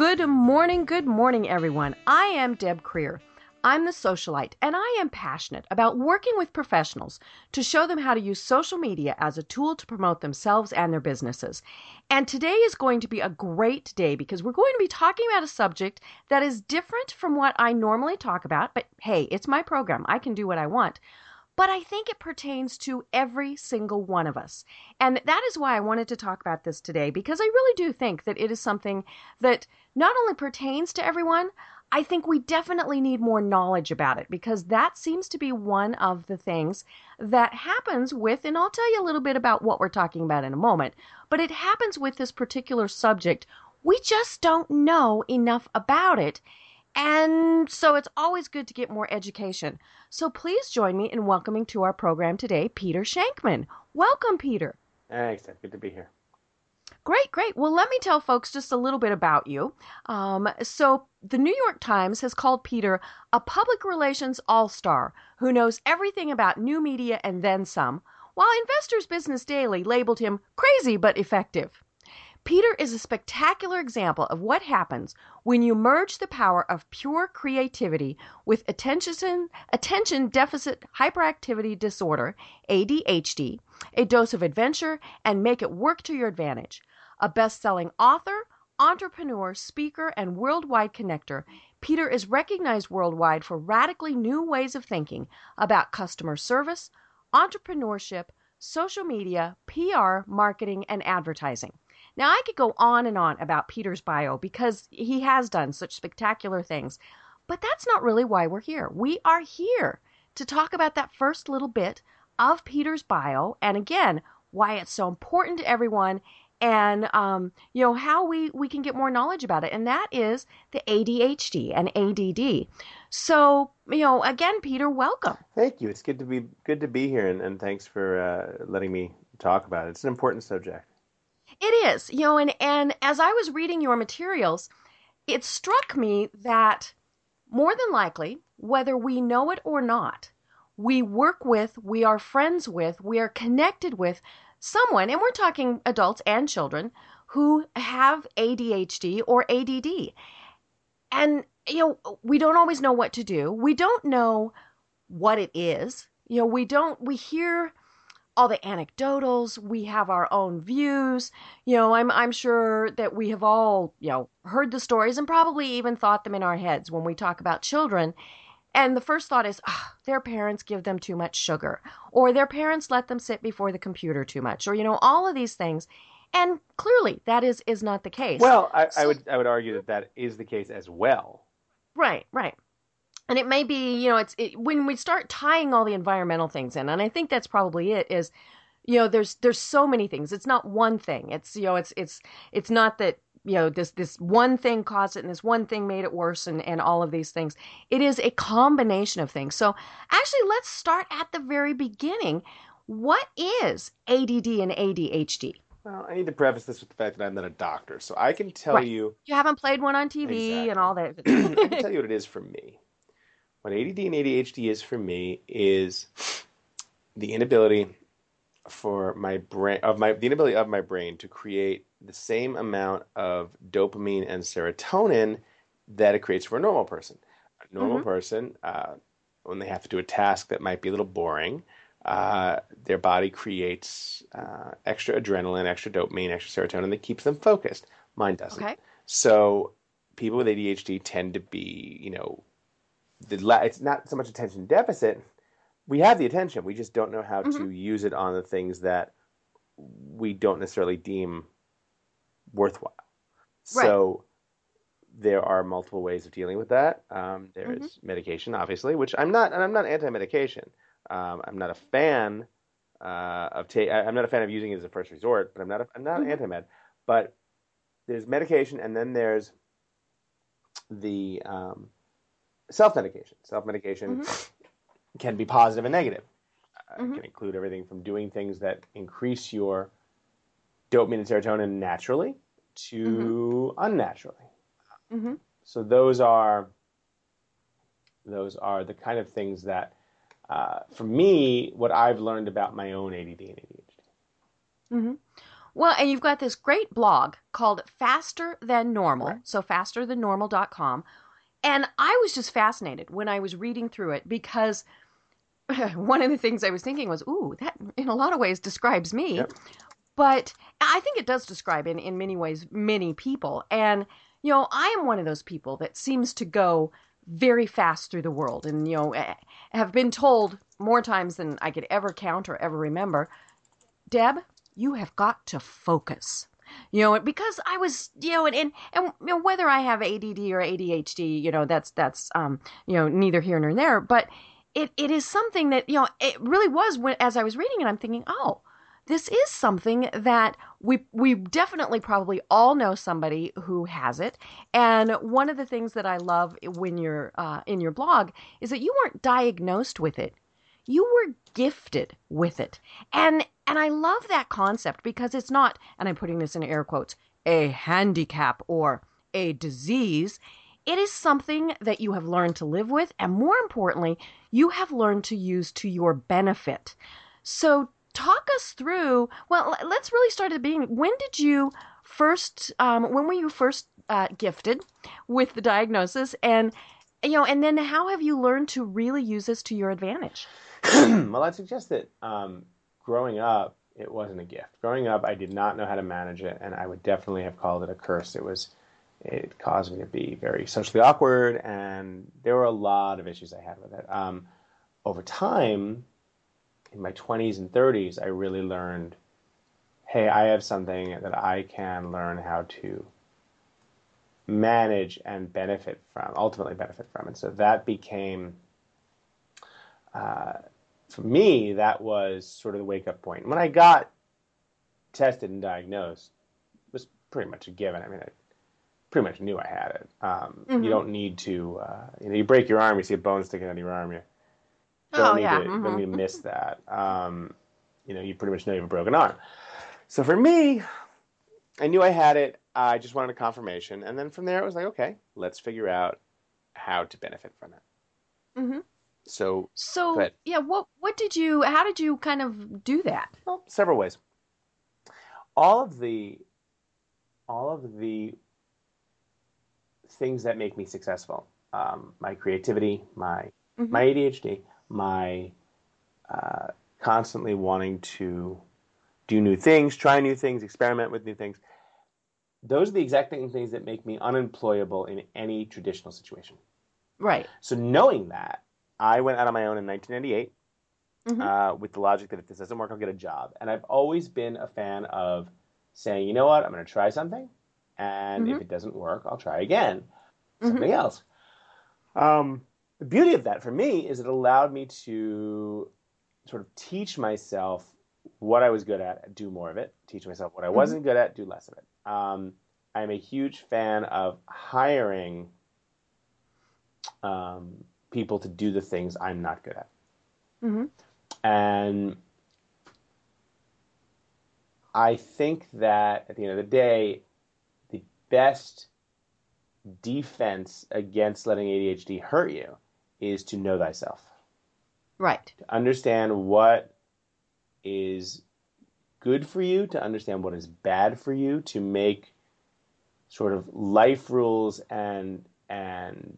Good morning, good morning, everyone. I am Deb Krier. I'm the socialite, and I am passionate about working with professionals to show them how to use social media as a tool to promote themselves and their businesses. And today is going to be a great day because we're going to be talking about a subject that is different from what I normally talk about. But hey, it's my program, I can do what I want but I think it pertains to every single one of us. And that is why I wanted to talk about this today, because I really do think that it is something that not only pertains to everyone, I think we definitely need more knowledge about it because that seems to be one of the things that happens with, and I'll tell you a little bit about what we're talking about in a moment, but it happens with this particular subject. We just don't know enough about it. And so it's always good to get more education. So please join me in welcoming to our program today Peter Shankman. Welcome, Peter. Thanks. Good to be here. Great, great. Well, let me tell folks just a little bit about you. Um, so, the New York Times has called Peter a public relations all star who knows everything about new media and then some, while Investors Business Daily labeled him crazy but effective. Peter is a spectacular example of what happens when you merge the power of pure creativity with attention, deficit hyperactivity disorder, ADHD, a dose of adventure, and make it work to your advantage. A best selling author, entrepreneur, speaker, and worldwide connector, Peter is recognized worldwide for radically new ways of thinking about customer service, entrepreneurship, social media, PR, marketing, and advertising. Now, I could go on and on about Peter's bio because he has done such spectacular things, but that's not really why we're here. We are here to talk about that first little bit of Peter's bio, and again, why it's so important to everyone and um, you know how we we can get more knowledge about it and that is the adhd and add so you know again peter welcome. Thank you. It's good to be good to be here and, and thanks for uh, letting me talk about it. It's an important subject it is you know and and as i was reading your materials it struck me that more than likely whether we know it or not we work with we are friends with we are connected with someone, and we're talking adults and children, who have ADHD or ADD. And, you know, we don't always know what to do. We don't know what it is. You know, we don't, we hear all the anecdotals, we have our own views. You know, I'm, I'm sure that we have all, you know, heard the stories and probably even thought them in our heads when we talk about children. And the first thought is, oh, their parents give them too much sugar, or their parents let them sit before the computer too much, or you know, all of these things. And clearly, that is is not the case. Well, I, so, I would I would argue that that is the case as well. Right, right. And it may be, you know, it's it, when we start tying all the environmental things in, and I think that's probably it. Is you know, there's there's so many things. It's not one thing. It's you know, it's it's it's not that you know this this one thing caused it and this one thing made it worse and and all of these things it is a combination of things so actually let's start at the very beginning what is add and adhd well, I need to preface this with the fact that I'm not a doctor, so I can tell right. you. You haven't played one on TV exactly. and all that. I can tell you what it is for me. What ADD and ADHD is for me is the inability for my brain of my the inability of my brain to create the same amount of dopamine and serotonin that it creates for a normal person. A normal mm-hmm. person, uh, when they have to do a task that might be a little boring, uh, their body creates uh, extra adrenaline, extra dopamine, extra serotonin that keeps them focused. Mine doesn't. Okay. So people with ADHD tend to be, you know, the la- it's not so much attention deficit. We have the attention. We just don't know how mm-hmm. to use it on the things that we don't necessarily deem worthwhile. Right. So there are multiple ways of dealing with that. Um, there's mm-hmm. medication, obviously, which I'm not, and I'm not anti-medication. Um, I'm not a fan uh, of ta- I'm not a fan of using it as a first resort, but I'm not a, I'm not mm-hmm. anti-med. But there's medication, and then there's the um, self medication. Self medication Mm-hmm. can be positive and negative. Uh, Mhm. It can include everything from doing things that increase your dopamine and serotonin naturally to unnaturally. hmm So those are those are the kind of things that, uh, for me, what I've learned about my own ADD and ADHD. hmm Well, and you've got this great blog called Faster Than Normal, Right. so fasterthannormal.com. And I was just fascinated when I was reading through it because one of the things I was thinking was, ooh, that in a lot of ways describes me. Yep. But I think it does describe in, in many ways many people. And, you know, I am one of those people that seems to go very fast through the world and, you know, have been told more times than I could ever count or ever remember, Deb, you have got to focus. You know, because I was, you know, and and, and you know, whether I have ADD or ADHD, you know, that's that's um, you know, neither here nor there. But it, it is something that you know, it really was when as I was reading it, I'm thinking, oh, this is something that we we definitely probably all know somebody who has it. And one of the things that I love when you're uh, in your blog is that you weren't diagnosed with it you were gifted with it. And and i love that concept because it's not and i'm putting this in air quotes a handicap or a disease. It is something that you have learned to live with and more importantly you have learned to use to your benefit. So talk us through well let's really start at the beginning. When did you first um, when were you first uh, gifted with the diagnosis? And you know and then how have you learned to really use this to your advantage well, I'd suggest that um, growing up, it wasn't a gift. Growing up, I did not know how to manage it, and I would definitely have called it a curse. It was, it caused me to be very socially awkward, and there were a lot of issues I had with it. Um, over time, in my 20s and 30s, I really learned, hey, I have something that I can learn how to manage and benefit from, ultimately benefit from, and so that became uh, for me, that was sort of the wake up point. When I got tested and diagnosed, it was pretty much a given. I mean, I pretty much knew I had it. Um, Mhm. You don't need to, uh, you know, you break your arm, you see a bone sticking out of your arm, you don't Oh, need yeah, to, you don't need to miss that. Um, you know, you pretty much know you have a broken arm. So for me, I knew I had it. I just wanted a confirmation, and then from there, it was like, okay, let's figure out how to benefit from it. hmm So So yeah, what what did you? How did you kind of do that? Well, several ways. All of the all of the things that make me successful, um, my creativity, my Mhm. my ADHD, my uh, constantly wanting to do new things, try new things, experiment with new things. Those are the exact same things that make me unemployable in any traditional situation. Right. So knowing that, I went out on my own in 1998 Mhm. uh, with the logic that if this doesn't work, I'll get a job. And I've always been a fan of saying, you know what, I'm going to try something, and if Mhm. it doesn't work, I'll try again, Mhm. something else. Um, the beauty of that for me is it allowed me to sort of teach myself what I was good at, do more of it. Teach myself what I wasn't good at, do less of it. Um, I'm a huge fan of hiring um, people to do the things I'm not good at. hmm And I think that at the end of the day, the best defense against letting ADHD hurt you is to know thyself, Right. to understand what is good for you, to understand what is bad for you, to make sort of life rules and and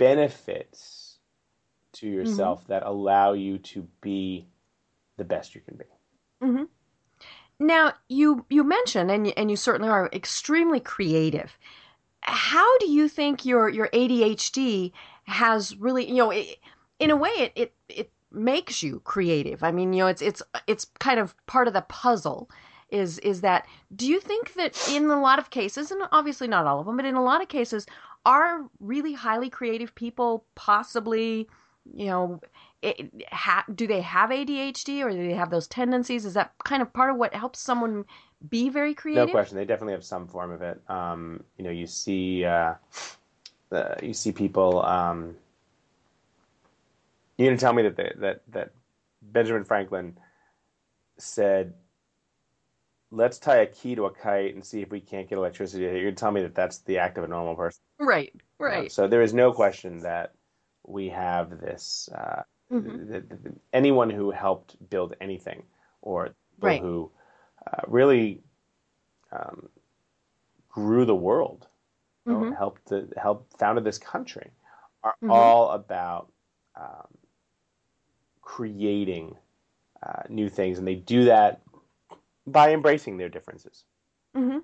benefits to yourself that allow you to be the best you can be. hmm Now you you mentioned and you, and you certainly are extremely creative. How do you think your your ADHD has really you know it, in a way it, it it makes you creative? I mean you know it's it's it's kind of part of the puzzle. Is is that? Do you think that in a lot of cases, and obviously not all of them, but in a lot of cases, are really highly creative people possibly you know, it, ha, do they have ADHD or do they have those tendencies? Is that kind of part of what helps someone be very creative? No question. They definitely have some form of it. Um, you know, you see, uh, uh, you see people. Um, you're gonna tell me that they, that that Benjamin Franklin said, "Let's tie a key to a kite and see if we can't get electricity." You're gonna me that that's the act of a normal person, right? Right. Uh, so there is no question that we have this. Uh, mm-hmm. the, the, anyone who helped build anything, or right. who uh, really um, grew the world, mm-hmm. helped the, helped founded this country, are mm-hmm. all about um, creating uh, new things, and they do that by embracing their differences. Mm-hmm.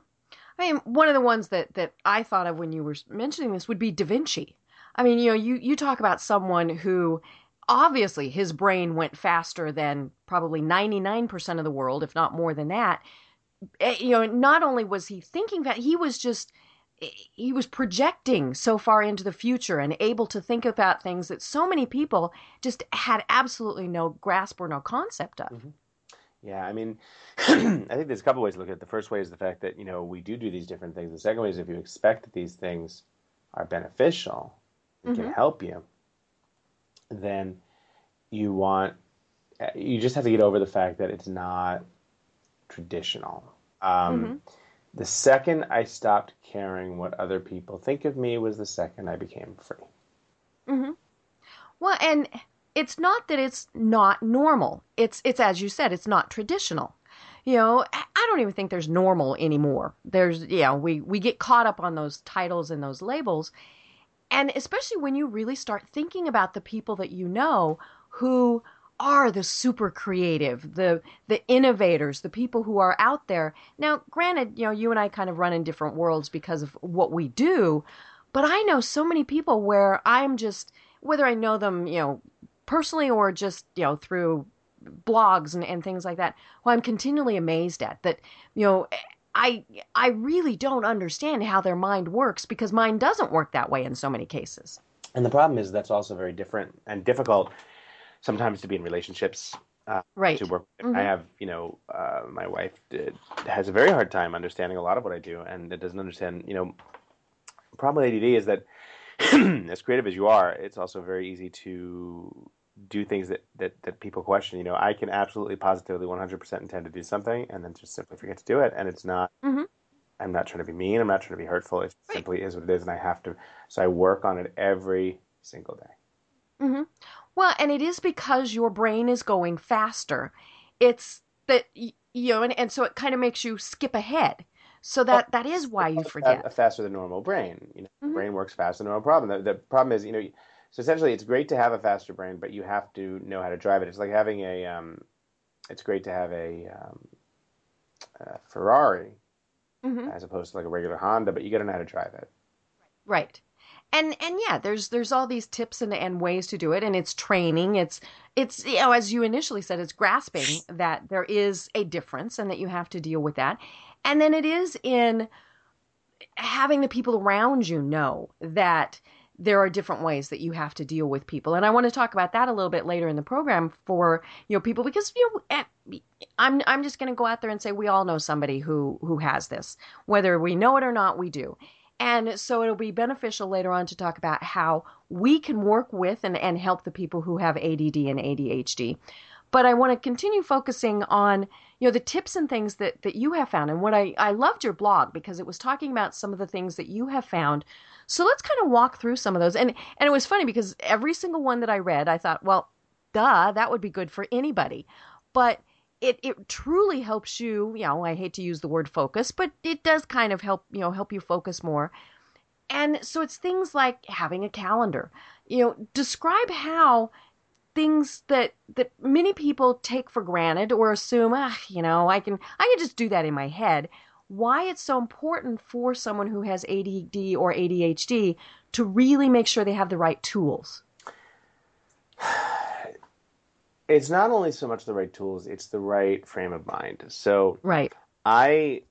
I mean, one of the ones that that I thought of when you were mentioning this would be Da Vinci. I mean, you know, you you talk about someone who obviously his brain went faster than probably 99% of the world, if not more than that. Eh, you know, not only was he thinking that, he was just eh, he was projecting so far into the future and able to think about things that so many people just had absolutely no grasp or no concept of. Mm-hmm. Yeah, I mean, I think there's a couple ways to look at it. The first way is the fact that you know we do do these different things. The second way is if you expect that these things are beneficial and mm-hmm. can help you, then you want you just have to get over the fact that it's not traditional. Um, mm-hmm. The second I stopped caring what other people think of me was the second I became free. Mm-hmm. Well, and it's not that it's not normal. It's it's as you said, it's not traditional. You know, I don't even think there's normal anymore. There's yeah, you know, we we get caught up on those titles and those labels. And especially when you really start thinking about the people that you know who are the super creative, the the innovators, the people who are out there. Now, granted, you know, you and I kind of run in different worlds because of what we do, but I know so many people where I'm just whether I know them, you know, personally or just you know through blogs and, and things like that who i'm continually amazed at that you know i i really don't understand how their mind works because mine doesn't work that way in so many cases. And the problem is that's also very different and difficult sometimes to be in relationships uh, right. to work mm-hmm. i have you know uh, my wife did, has a very hard time understanding a lot of what i do and it doesn't understand you know problem with add is that as creative as you are it's also very easy to do things that, that, that people question. You know, I can absolutely positively 100% intend to do something and then just simply forget to do it. And it's not, mm-hmm. I'm not trying to be mean. I'm not trying to be hurtful. It right. simply is what it is. And I have to, so I work on it every single day. Mm-hmm. Well, and it is because your brain is going faster. It's that, you know, and, and so it kind of makes you skip ahead. So that, well, that is why you forget. A, faster than normal brain. You know, mm-hmm. brain works faster than normal problem. The, the problem is, you know, so essentially, it's great to have a faster brain, but you have to know how to drive it. It's like having a. Um, it's great to have a, um, a Ferrari mm-hmm. as opposed to like a regular Honda, but you got to know how to drive it. Right. And and yeah, there's there's all these tips and, and ways to do it, and it's training. It's it's you know as you initially said, it's grasping that there is a difference and that you have to deal with that, and then it is in having the people around you know that there are different ways that you have to deal with people. And i want to talk about that a little bit later in the program for you know people because you know eh, i'm i'm just going to go out there and say we all know somebody who who has this whether we know it or not we do. And so it'll be beneficial later on to talk about how we can work with and, and help the people who have add and adhd but I want to continue focusing on you know the tips and things that that you have found and what I I loved your blog because it was talking about some of the things that you have found. So let's kind of walk through some of those. And and it was funny because every single one that I read, I thought, well, duh, that would be good for anybody. But it, it truly helps you, you know, I hate to use the word focus, but it does kind of help, you know, help you focus more. And so it's things like having a calendar. You know, describe how things that that many people take for granted or assume, ah, you know, I can I can just do that in my head. Why it's so important for someone who has ADD or ADHD to really make sure they have the right tools. It's not only so much the right tools, it's the right frame of mind. So Right. I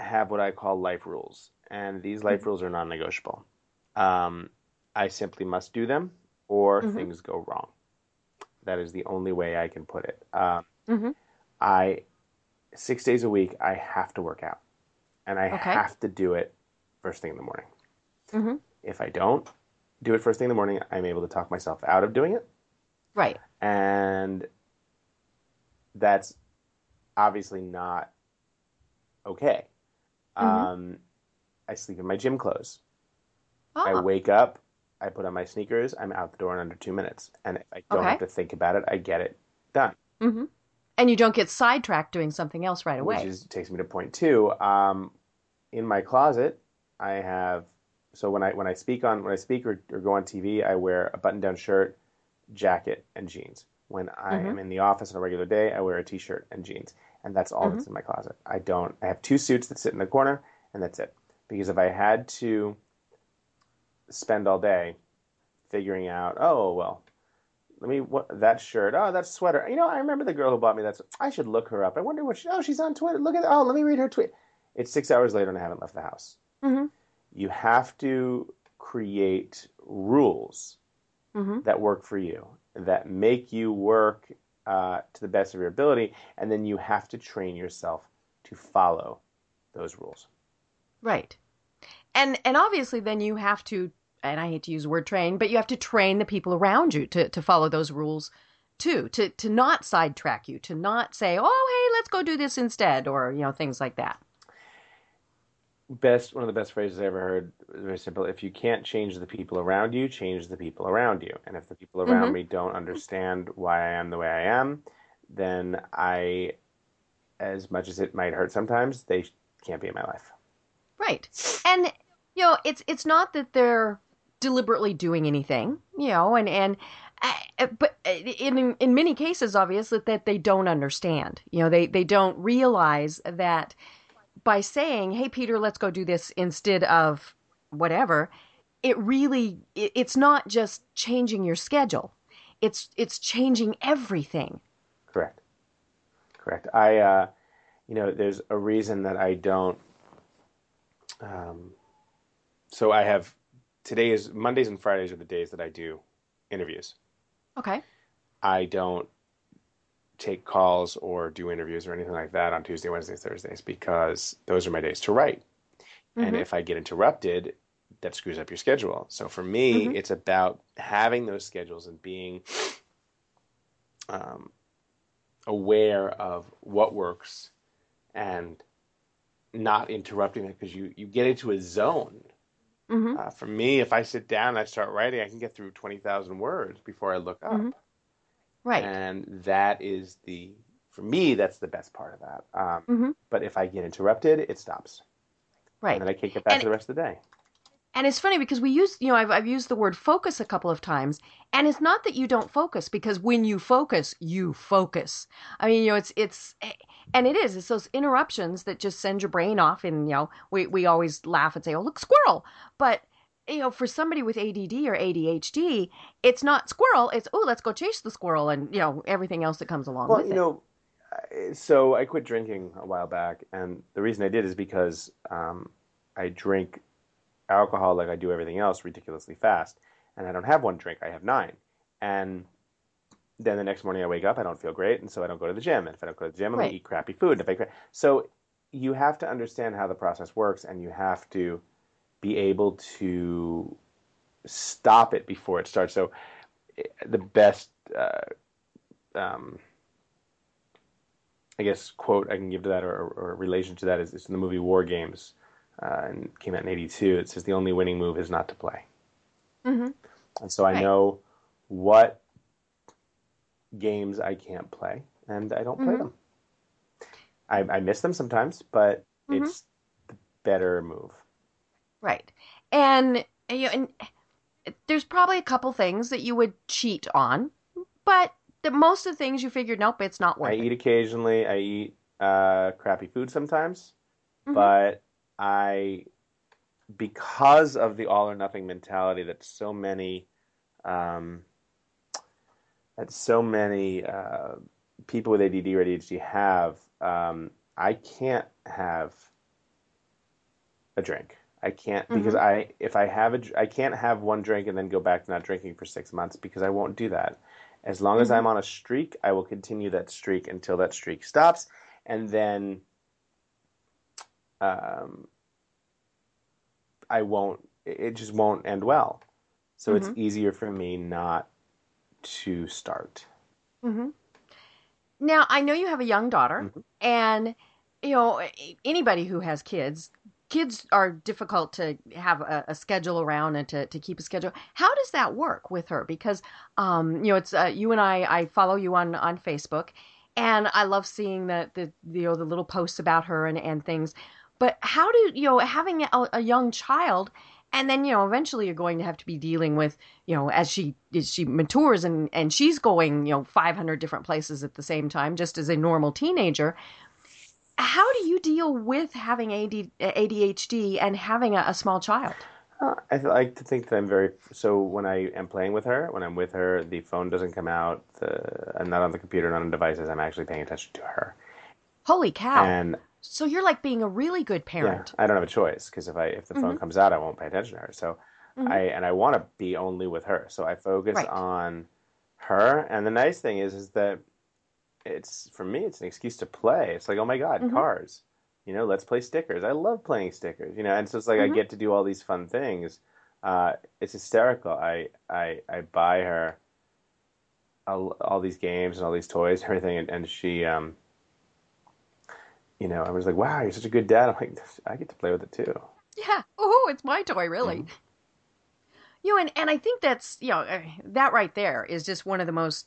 have what I call life rules, and these life mm-hmm. rules are non-negotiable. Um, I simply must do them or Mhm. things go wrong. That is the only way I can put it. Um, Mhm. I six days a week I have to work out, and I Okay. have to do it first thing in the morning. Mhm. If I don't do it first thing in the morning, I'm able to talk myself out of doing it, Right. and that's obviously not okay. Mhm. Um, I sleep in my gym clothes. I Ah, wake up, I put on my sneakers, I'm out the door in under two minutes. And if I don't Okay. have to think about it, I get it done. mhm. And you don't get sidetracked doing something else right away. Which is takes me to point two. Um, in my closet, I have so when I when I speak on when I speak or, or go on TV, I wear a button down shirt, jacket, and jeans. When I Mhm. am in the office on a regular day, I wear a t-shirt and jeans, and that's all Mhm. that's in my closet. I don't. I have two suits that sit in the corner, and that's it. Because if I had to spend all day figuring out, oh well, let me what that shirt, oh that sweater. You know, I remember the girl who bought me that. I should look her up. I wonder what. She, oh, she's on Twitter. Look at oh, let me read her tweet. It's six hours later and I haven't left the house. Mhm. You have to create rules Mhm. that work for you, that make you work uh, to the best of your ability, and then you have to train yourself to follow those rules. Right. And and obviously then you have to and I hate to use the word train, but you have to train the people around you to, to follow those rules too, to to not sidetrack you, to not say, "Oh, hey, let's go do this instead," or you know things like that. Best one of the best phrases I ever heard. Is very simple. If you can't change the people around you, change the people around you. And if the people around Mhm. me don't understand why I am the way I am, then I, as much as it might hurt sometimes, they can't be in my life. Right. And you know, it's it's not that they're deliberately doing anything, you know, and and uh, but in in many cases obviously that they don't understand. You know, they they don't realize that by saying, "Hey Peter, let's go do this" instead of whatever, it really it, it's not just changing your schedule. It's it's changing everything. Correct. Correct. I, uh, you know, there's a reason that I don't. Um, so I have today is Mondays and Fridays are the days that I do interviews. Okay. I don't take calls or do interviews or anything like that on Tuesday, Wednesdays, Thursdays because those are my days to write. And Mhm. if I get interrupted, that screws up your schedule. So for me, Mhm. it's about having those schedules and being um, aware of what works and not interrupting it because you, you get into a zone. Mhm. Uh, for me, if I sit down and I start writing, I can get through 20,000 words before I look up. Mhm. Right. And that is the, for me, that's the best part of that. Um, Mhm. But if I get interrupted, it stops. Right. And then I can't get back And- to the rest of the day. And it's funny because we use, you know, I've, I've used the word focus a couple of times, and it's not that you don't focus because when you focus, you focus. I mean, you know, it's it's, and it is. It's those interruptions that just send your brain off, and you know, we we always laugh and say, "Oh, look, squirrel," but you know, for somebody with ADD or ADHD, it's not squirrel. It's oh, let's go chase the squirrel, and you know, everything else that comes along Well, with you it. know, so I quit drinking a while back, and the reason I did is because um, I drink alcohol like I do everything else ridiculously fast, and I don't have one drink; I have nine. And then the next morning I wake up, I don't feel great, and so I don't go to the gym. And if I don't go to the gym, I'm Right. gonna eat crappy food. And if I cra- so you have to understand how the process works, and you have to be able to stop it before it starts. So eh, the best. Uh, um, I guess quote I can give to that or, or relation to that is, is in the movie War Games, uh, and came out in '82. It says the only winning move is not to play, hmm and so I know what games I can't play, and I don't play Mhm. them. I, I miss them sometimes, but Mhm. it's the better move. Right. And you know, and there's probably a couple things that you would cheat on, but the most of the things you figured, nope, it's not worth I it. eat occasionally. I eat uh, crappy food sometimes, Mhm. but I, because of the all or nothing mentality that so many, um, that so many uh, people with ADD or ADHD have, um, I can't have a drink. I can't because I if I have a I can't have one drink and then go back to not drinking for six months because I won't do that. As long as I'm on a streak, I will continue that streak until that streak stops, and then um, I won't. It just won't end well. So it's easier for me not to start. hmm Now, I know you have a young daughter, Mhm. and you know anybody who has kids, kids are difficult to have a, a schedule around and to, to keep a schedule. How does that work with her? Because um, you know, it's uh, you and I. I follow you on on Facebook, and I love seeing the the you know the little posts about her and and things. But how do you know having a, a young child? And then you know eventually you're going to have to be dealing with you know as she as she matures and and she's going you know 500 different places at the same time just as a normal teenager how do you deal with having AD, ADHD and having a, a small child Uh, I like to think that I'm very so when I am playing with her, when I'm with her, the phone doesn't come out. The, I'm not on the computer, not on devices. I'm actually paying attention to her, holy cow and so you're like being a really good parent. yeah, I don't have a choice because if I if the phone Mhm. comes out, I won't pay attention to her. So Mhm. I and I want to be only with her, so I focus Right. on her. And the nice thing is, is that it's for me, it's an excuse to play. It's like, oh my god, Mhm. cars. You know, let's play stickers. I love playing stickers. You know, and so it's like I Mhm. get to do all these fun things. Uh, it's hysterical. I I I buy her all, all these games and all these toys and everything, and, and she um. You know, I was like, "Wow, you're such a good dad." I'm like, "I get to play with it too." yeah oh it's my toy really Mhm. you know and, and i think that's you know uh, that right there is just one of the most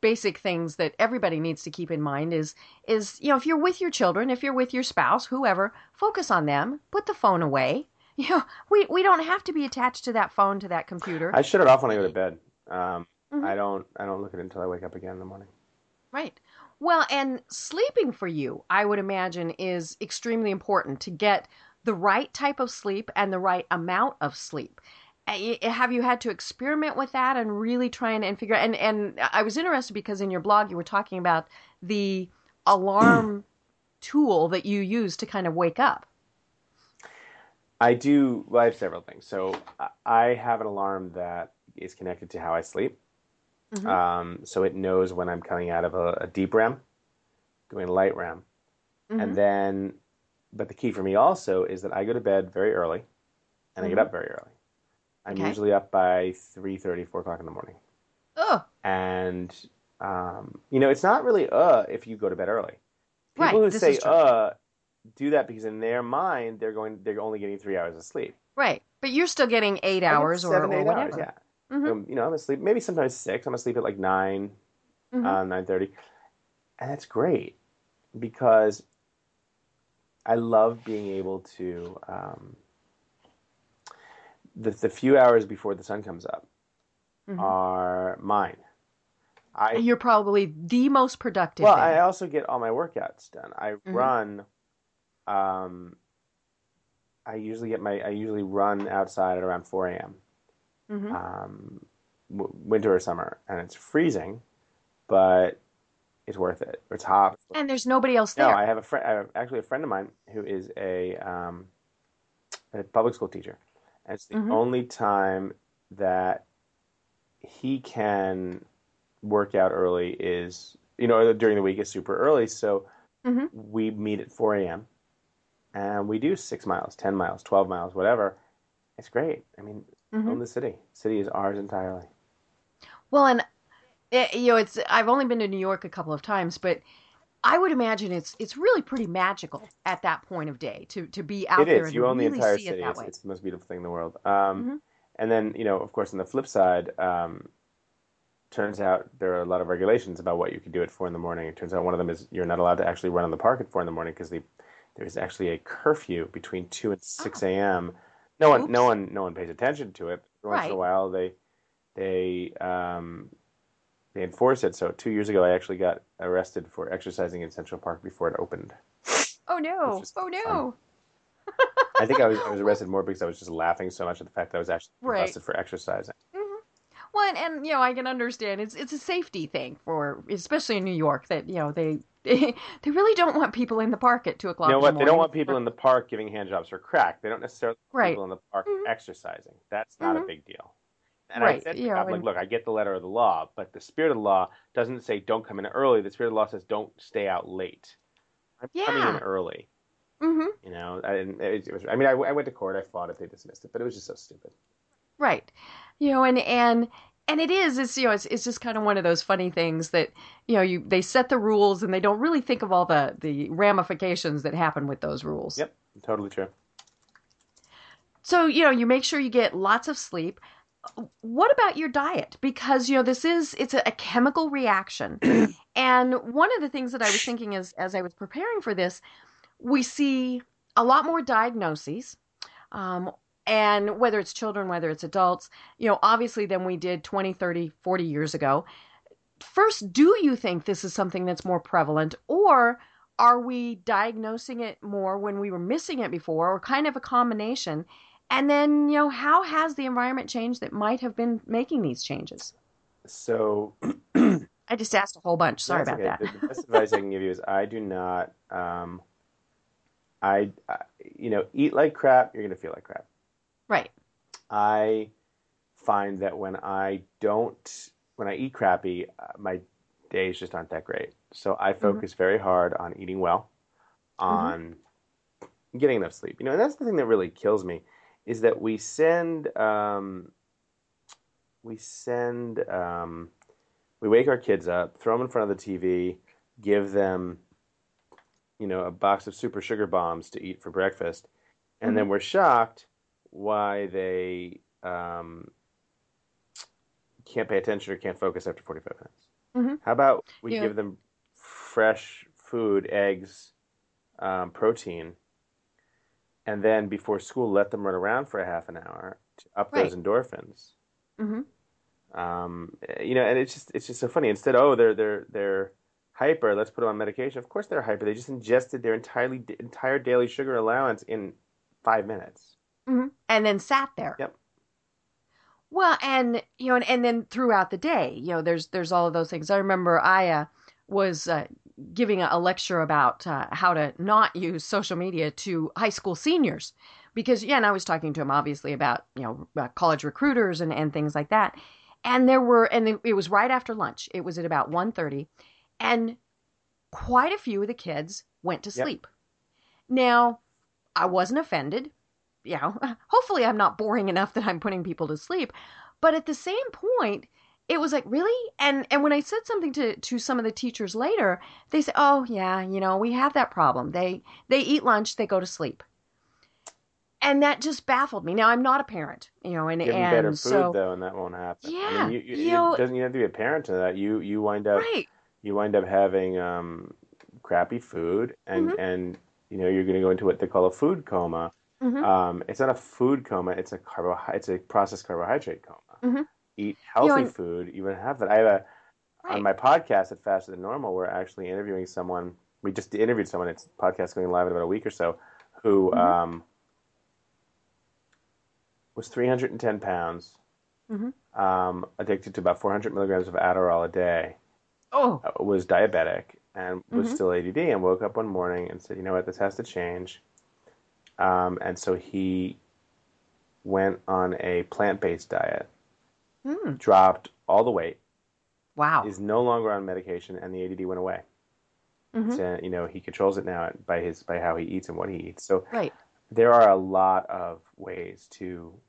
basic things that everybody needs to keep in mind is is you know if you're with your children if you're with your spouse whoever focus on them put the phone away you know we we don't have to be attached to that phone to that computer I shut it off when I go to bed. Um, Mhm. I don't. I don't look at it until I wake up again in the morning. Right. Well, and sleeping for you, I would imagine, is extremely important to get the right type of sleep and the right amount of sleep. Uh, y- Have you had to experiment with that and really try and, figure and and I was interested because in your blog you were talking about the alarm tool that you use to kind of wake up. I do. Well, I have several things. So I have an alarm that is connected to how I sleep. Mhm. Um, so it knows when I'm coming out of a, a deep REM, going light REM, Mhm. and then. But the key for me also is that I go to bed very early, and I get Mhm. up very early. I'm Okay. usually up by 3:30, 4 o'clock in the morning. Oh, And um, you know, it's not really uh if you go to bed early. People Right, who this say uh do that because in their mind they're going they're only getting three hours of sleep. right. But you're still getting eight hours or, seven, or eight whatever. hours, yeah. Mhm. Um, you know, I'm asleep maybe sometimes six. I'm asleep at like 9 Mhm. uh, nine thirty, and that's great because I love being able to um, the the few hours before the sun comes up Mhm. are mine. I You're probably the most productive. Well, then. I also get all my workouts done. I Mhm. run. Um, I usually get my. I usually run outside at around four a.m. Mhm. Um, w- winter or summer, and it's freezing, but it's worth it. It's hot. and there's nobody else there. No. I have a friend. I have actually a friend of mine who is a, um, a public school teacher, and it's the Mhm. only time that he can work out early is you know during the week is super early. So Mhm. we meet at four a.m. and we do six miles, ten miles, twelve miles, whatever. It's great. I mean, Mhm. own the city. City is ours entirely. Well, and it, you know, it's I've only been to New York a couple of times, but I would imagine it's it's really pretty magical at that point of day to to be out It there is. and You own the entire see city. it that It's, way. it's the most beautiful thing in the world. Um, Mhm. And then, you know, of course, on the flip side, um, turns out there are a lot of regulations about what you can do at four in the morning. It turns out one of them is you're not allowed to actually run on the park at four in the morning because the, there's actually a curfew between two and six a.m. No one, no one, no one pays attention to it. Once in a while, they, they, um, they enforce it. So two years ago, I actually got arrested for exercising in Central Park before it opened. oh no! Oh no! I think I was I was arrested more because I was just laughing so much at the fact that I was actually Right. busted for exercising. Well, and, you know, I can understand it's it's a safety thing for, especially in New York, that you know they they, really don't want people in the park at two o'clock. You know what? the They don't want people in the park giving handjobs for crack. They don't necessarily want Right. people in the park Mhm. exercising. That's not a Mhm. big deal. And I Right, said, her, I'm like, and- look, I get the letter of the law, but the spirit of the law doesn't say don't come in early. The spirit of the law says don't stay out late. I'm coming in Yeah. early. hmm You know, I, didn't- it, it was. I mean, I, I went to court. I fought it. They dismissed it, but it was just so stupid. Right. You know, and and and it is. It's you know, it's it's just kind of one of those funny things that you know, you they set the rules and they don't really think of all the the ramifications that happen with those rules. Yep, totally true. So, you know, you make sure you get lots of sleep. What about your diet? Because, you know, this is it's a, a chemical reaction. and one of the things that I was thinking is as I was preparing for this, we see a lot more diagnoses. Um, and whether it's children, whether it's adults, you know, obviously than we did 20, 30, 40 years ago. First, do you think this is something that's more prevalent or are we diagnosing it more when we were missing it before or kind of a combination? And then, you know, how has the environment changed that might have been making these changes? So I just asked a whole bunch. Sorry about okay. that. The, best advice I can give you is I do not. Um, I, I you know eat like crap. You're gonna feel like crap. I find that when I don't, when I eat crappy, uh, my days just aren't that great. So I focus very hard on eating well, on getting enough sleep. You know, and that's the thing that really kills me is that we send, um, we send, um, we wake our kids up, throw them in front of the TV, give them, you know, a box of super sugar bombs to eat for breakfast, and then we're shocked why they um, can't pay attention or can't focus after 45 minutes. Mhm. How about we Yeah. give them fresh food, eggs, um, protein, and then before school, let them run around for a half an hour to up those endorphins. hmm Um, you know, and it's just it's just so funny. Instead, oh, they're they're they're hyper. Let's put them on medication. Of course, they're hyper. They just ingested their entirely entire daily sugar allowance in five minutes. Hmm And then sat there. Yep. Well, and you know, and, and then throughout the day, you know, there's there's all of those things. I remember I uh, was uh, giving a, a lecture about uh, how to not use social media to high school seniors, because yeah, and I was talking to him obviously about you know uh, college recruiters and and things like that, and there were and it- it was right after lunch. It was at about 1.30, and quite a few of the kids went to Yep. sleep. Now, I wasn't offended you know, hopefully I'm not boring enough that I'm putting people to sleep. But at the same point, it was like, really? And and when I said something to to some of the teachers later, they said, "Oh, yeah, you know, we have that problem. They they eat lunch, they go to sleep." And that just baffled me. Now I'm not a parent, you know, and Give them and better food so though, and that won't happen. I Yeah, mean, you, you, you know- it doesn't even have to be a parent to that. You you wind up right, you wind up having um, crappy food, and Mhm. and you know you're going to go into what they call a food coma. Mhm. Um, it's not a food coma; it's a carbo it's a processed carbohydrate coma. Mhm. Eat healthy and- food. even have that. I have a right. on my podcast at Faster Than Normal. We're actually interviewing someone. We just interviewed someone. It's podcast going live in about a week or so. Who Mhm. um, was 310 pounds, Mhm. um, addicted to about 400 milligrams of Adderall a day oh, uh, was diabetic and was Mhm. still ADD and woke up one morning and said, you know what, this has to change. Um, and so he went on a plant based diet, hmm. dropped all the weight, wow. is no longer on medication, and the ADD went away. Mhm. So, you know, he controls it now by his by how he eats and what he eats. So Right. there are a lot of ways to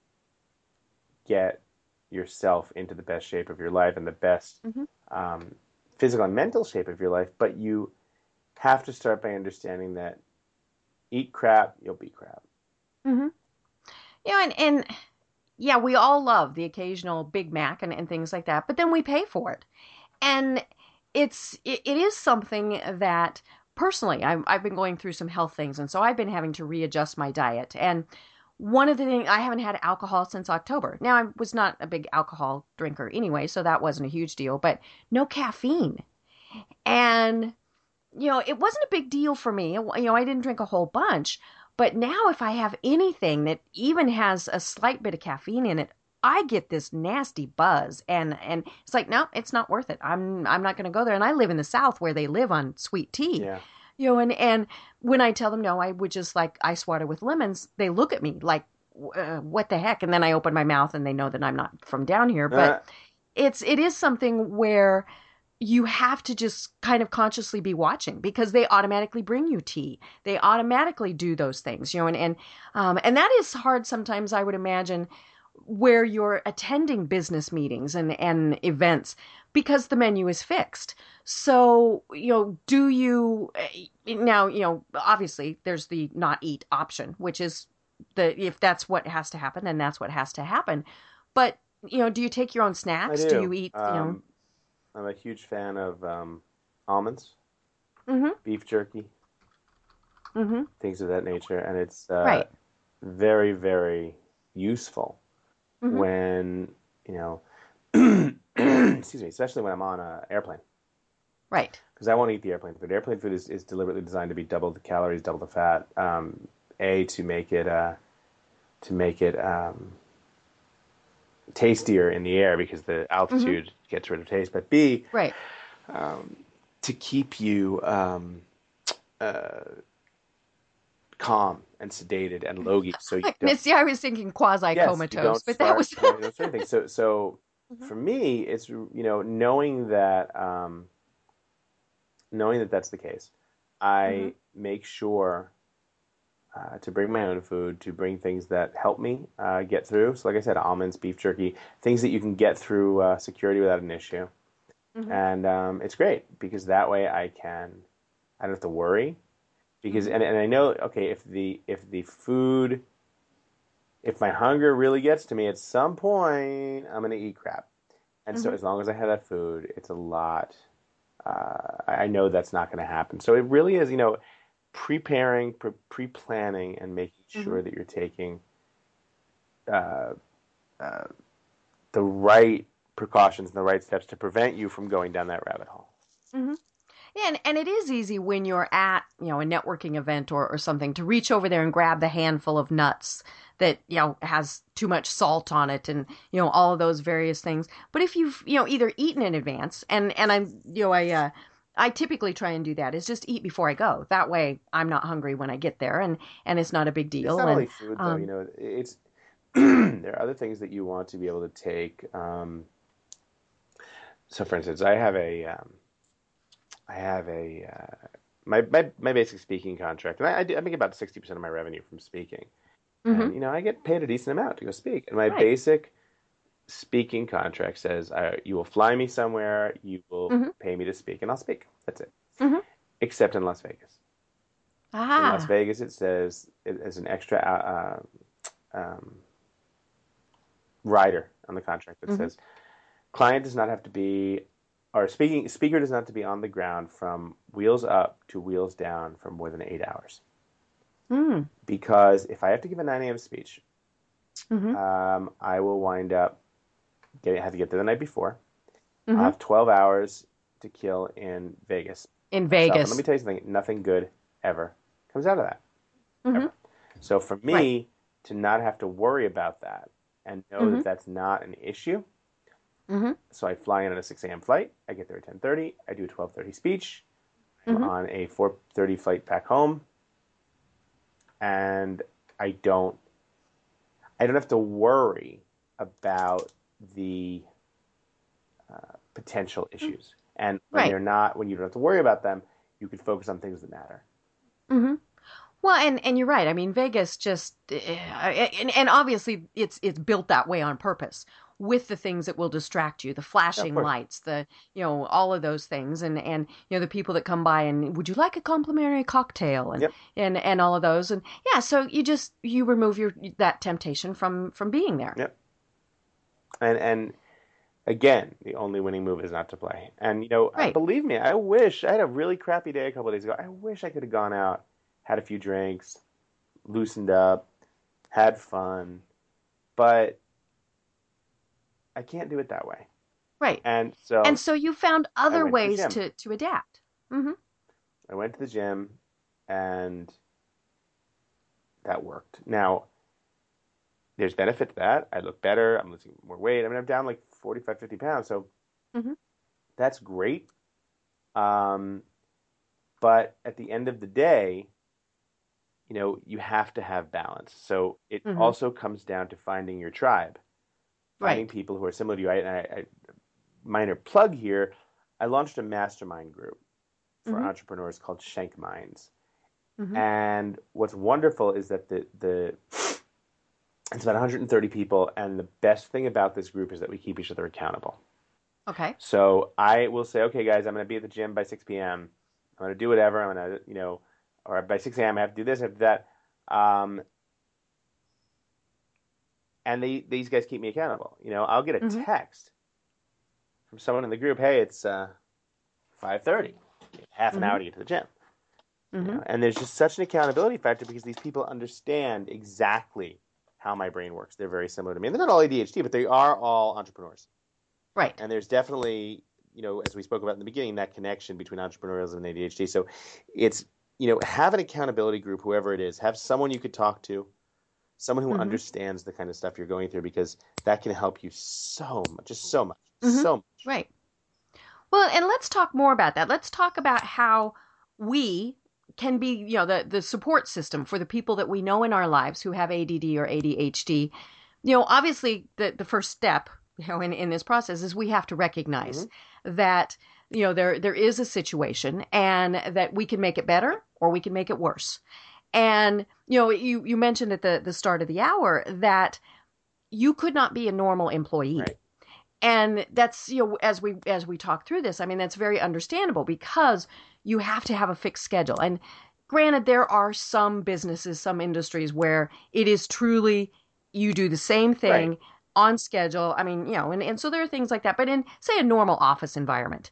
get yourself into the best shape of your life and the best Mhm. um, physical and mental shape of your life, but you have to start by understanding that eat crap, you'll be crap. Mm-hmm. You know, and, and yeah, we all love the occasional Big Mac and, and things like that, but then we pay for it. And it's it, it is something that personally I've, I've been going through some health things, and so I've been having to readjust my diet. And one of the things I haven't had alcohol since October. Now I was not a big alcohol drinker anyway, so that wasn't a huge deal. But no caffeine, and you know it wasn't a big deal for me. You know I didn't drink a whole bunch, but now if I have anything that even has a slight bit of caffeine in it, I get this nasty buzz and and it's like no, it's not worth it. I'm I'm not going to go there and I live in the south where they live on sweet tea. Yeah. You know and and when I tell them no, I would just like ice water with lemons, they look at me like uh, what the heck and then I open my mouth and they know that I'm not from down here, but Uh, it's it is something where you have to just kind of consciously be watching because they automatically bring you tea. They automatically do those things, you know, and and um, and that is hard sometimes. I would imagine where you're attending business meetings and and events because the menu is fixed. So you know, do you eh, now? You know, obviously there's the not eat option, which is the if that's what has to happen, then that's what has to happen. But you know, do you take your own I snacks? do. you eat? you know, Um, I'm a huge fan of um, almonds, mm-hmm, beef jerky, mm-hmm. things of that nature, and it's uh, Right. very, very useful Mhm. when you know. excuse me, especially when I'm on an airplane, Right. because I won't eat the airplane food. Airplane food is, is deliberately designed to be double the calories, double the fat. Um, a to make it uh, to make it um, tastier in the air because the altitude gets rid of taste. But B, Right. um, to keep you um, uh, calm and sedated and logy, so you don't. Missy, I was thinking quasi comatose, don't but that was you know, those sort of things. So, so Mhm. for me, it's you know knowing that um, knowing that that's the case, I make sure uh, to bring my own food, to bring things that help me uh, get through. So, like I said, almonds, beef jerky, things that you can get through uh, security without an issue, Mhm. and um, it's great because that way I can I don't have to worry because and, and I know okay if the if the food if my hunger really gets to me at some point I'm gonna eat crap and so Mhm. as long as I have that food it's a lot uh, I I know that's not gonna happen so it really is you know preparing pre- pre-planning and making sure that you're taking uh, uh, the right precautions and the right steps to prevent you from going down that rabbit hole. Yeah, and, and it is easy when you're at, you know, a networking event or, or something to reach over there and grab the handful of nuts that, you know, has too much salt on it and, you know, all of those various things. But if you've, you know, either eaten in advance and, and I'm, you know, I, uh, I typically try and do that is just eat before I go. That way I'm not hungry when I get there and, and it's not a big deal. It's not and, only food, though. um, you know, it's there are other things that you want to be able to take. Um, so, for instance, I have a, um, I have a uh, my, my my basic speaking contract, and I, I, do, I make about sixty percent of my revenue from speaking. Mhm. And you know, I get paid a decent amount to go speak, and my Right. basic speaking contract says uh, you will fly me somewhere, you will Mhm. pay me to speak, and I'll speak. That's it. Mhm. Except in Las Vegas in Las ah, Vegas, it says it as an extra uh, um, rider on the contract that Mhm. says client does not have to be or speaking speaker does not have to be on the ground from wheels up to wheels down for more than eight hours. mm, Because if I have to give a 9 a.m. speech, mhm, um, I will wind up getting have to get there the night before. mhm. I'll have 12 hours to kill in Vegas. in So, Vegas. let me tell you something. Nothing good ever comes out of that. Mhm. So for me to not have to worry about that and know Mhm. that that's not an issue, Mhm. so I fly in on a 6 a.m. flight. I get there at 10:30. I do a 12:30 speech. I'm Mhm. on a 4:30 flight back home, and I don't. I don't have to worry about the uh, potential issues. And when Right. they're not, when you don't have to worry about them, you can focus on things that matter. hmm Well, and and you're right. I mean, Vegas just uh, and, and obviously it's it's built that way on purpose with the things that will distract you, the flashing course. lights, the you know all of those things, and and you know the people that come by and would you like a complimentary cocktail and Yep. and and all of those, and yeah, so you just you remove your that temptation from from being there. Yep. And and again, the only winning move is not to play. And you know, Right. believe me, I wish I had a really crappy day a couple of days ago. I wish I could have gone out, had a few drinks, loosened up, had fun, but I can't do it that way. Right. And so And so you found other went to ways to to adapt. hmm I went to the gym and that worked. Now, there's benefit to that. I look better. I'm losing more weight. I mean, I'm down like 45, 50 pounds. So Mhm. that's great. Um, but at the end of the day, you know, you have to have balance. So it Mhm. also comes down to finding your tribe, finding Right. people who are similar to you. I, I, I minor plug here. I launched a mastermind group for Mhm. entrepreneurs called Shank Minds. Mhm. And what's wonderful is that the the it's about 130 people, and the best thing about this group is that we keep each other accountable. Okay. So I will say, okay, guys, I'm going to be at the gym by 6 p.m. I'm going to do whatever. I'm going to, you know, or by 6 a.m. I have to do this, I have to do that. Um, and they, these guys keep me accountable. You know, I'll get a Mhm. text from someone in the group, hey, it's uh, 5:30, half an Mhm. hour to get to the gym. you Mhm. know? And there's just such an accountability factor because these people understand exactly how my brain works. They're very similar to me. And they're not all ADHD, but they are all entrepreneurs. Right. And there's definitely, you know, as we spoke about in the beginning, that connection between entrepreneurialism and ADHD. So it's, you know, have an accountability group, whoever it is, have someone you could talk to, someone who Mhm. understands the kind of stuff you're going through, because that can help you so much, just so much, Mhm. so much. Right. Well, and let's talk more about that. Let's talk about how we can be, you know, the the support system for the people that we know in our lives who have ADD or ADHD. You know, obviously the the first step, you know, in in this process is we have to recognize mm-hmm. that you know there there is a situation and that we can make it better or we can make it worse. And you know, you you mentioned at the the start of the hour that you could not be a normal employee Right. and that's you know as we as we talk through this i mean that's very understandable because you have to have a fixed schedule. And granted there are some businesses some industries where it is truly you do the same thing Right. on schedule. I mean you know and, and so there are things like that. But in say a normal office environment